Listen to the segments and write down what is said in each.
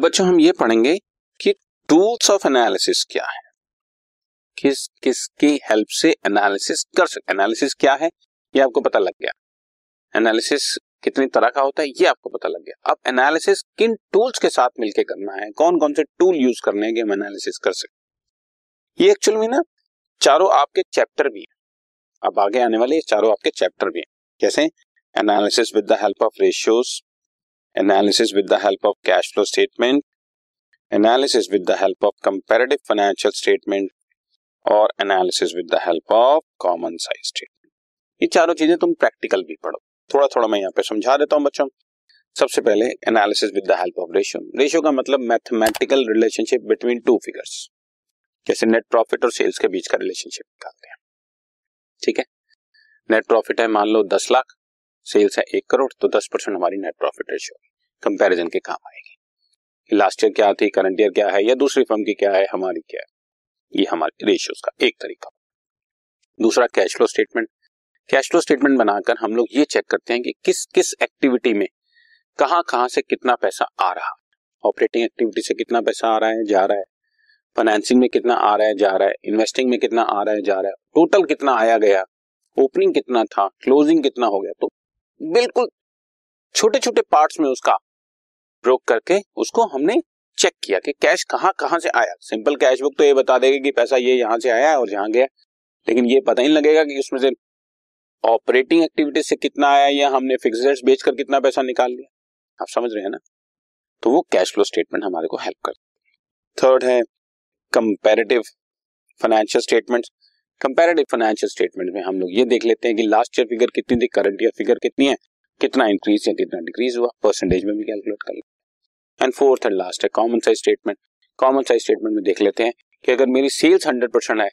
बच्चों हम ये पढ़ेंगे कि टूल्स ऑफ़ एनालिसिस क्या है। किस, किसकी हेल्प से एनालिसिस कर सकते एनालिसिस क्या है, ये आपको पता लग गया। एनालिसिस कितनी तरह का होता है, ये आपको पता लग गया। अब एनालिसिस किन टूल्स के साथ मिलकर करना है कौन कौन से टूल यूज़ करने हैं कि हम एनालिसिस कर सकते ये एक्चुअल में ना, चारों आपके चैप्टर भी हैं। अब आगे आने वाले चारों आपके चैप्टर भी हैं। कैसे? Analysis with the help of ratios analysis with the help of cash flow statement analysis with the help of comparative financial statement और analysis with the help of common size statement ये चारों चीज़ें तुम practical भी पढ़ो। थोड़ा थोड़ा मैं यहाँ पे समझा देता हूँ बच्चों। सबसे पहले analysis with the help of ratio ratio का मतलब mathematical relationship between two figures जैसे नेट प्रॉफिट और सेल्स के बीच का रिलेशनशिप निकालते हैं। ठीक है? नेट प्रॉफिट है मान लो दस लाख सेल्स है एक करोड़ तो दस परसेंट हमारी नेट प्रॉफिट रेशियो कंपैरिजन के काम आएगी। लास्ट ईयर क्या थी करंट ईयर क्या है, या दूसरी फर्म की क्या है, हमारी क्या है? ये हमारे रेशियोज का एक तरीका। दूसरा cash flow statement cash flow statement बनाकर हम लोग ये चेक करते हैं कि किस किस एक्टिविटी में कहाँ कहाँ से कितना पैसा आ रहा है। ऑपरेटिंग एक्टिविटी से कितना पैसा आ रहा है, जा रहा है। फाइनेंसिंग में कितना आ रहा है, जा रहा है। इन्वेस्टिंग में कितना आ रहा है, जा रहा है। टोटल कितना आया गया? ओपनिंग कितना था? क्लोजिंग कितना हो गया? तो बिल्कुल छोटे छोटे पार्ट्स में उसका ब्रोक करके उसको हमने चेक किया कि कैश कहाँ कहाँ से आया। सिंपल कैश बुक तो ये बता देगा कि पैसा ये यहाँ से आया और यहाँ गया। लेकिन ये पता ही नहीं लगेगा कि उसमें से ऑपरेटिंग एक्टिविटीज़ से कितना आया या हमने फिक्स बेचकर कितना पैसा निकाल लिया। आप समझ रहे हैं ना? तो वो कैश फ्लो स्टेटमेंट हमारे को हेल्प कर थर्ड है comparative financial statement comparative financial statement में हम लोग ये देख लेते हैं कि लास्ट ईयर फिगर कितनी थी करंट ईयर फिगर कितनी है, कितना इंक्रीज या कितना डिक्रीज हुआ। परसेंटेज में भी कैलकुलेट कर लेते एंड फोर्थ एंड लास्ट है common size statement common size statement में देख लेते हैं कि अगर मेरी सेल्स हंड्रेड परसेंट है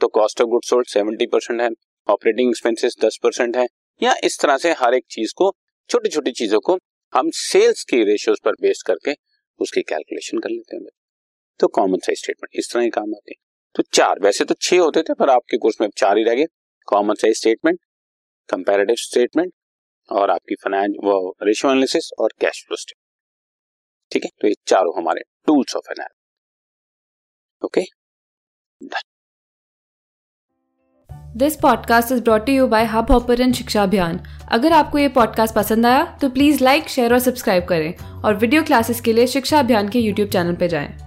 तो cost of good sold seventy percent है ऑपरेटिंग एक्सपेंसेस दस परसेंट है, या इस तरह से हर एक चीज़ को छोटी छोटी चीज़ों को हम सेल्स की रेशियोज पर बेस करके उसकी कैलकुलेशन कर लेते हैं तो कॉमन साइज़ स्टेटमेंट इस तरह ही काम आते हैं। तो चार, वैसे तो छह होते थे, पर आपके कोर्स में चार ही रह गए। Common size statement comparative statement और आपकी फाइनेंस वो रेशियो एनालिसिस और कैश फ्लो स्टेटमेंट ठीक है? तो ये चारों हमारे tools of analysis okay this podcast is brought you by Hub Hopper Shiksha Abhiyan अगर आपको ये पॉडकास्ट पसंद आया तो प्लीज़ लाइक शेयर और सब्सक्राइब करें। और वीडियो क्लासेस के लिए शिक्षा अभियान के यूट्यूब चैनल पर जाएँ।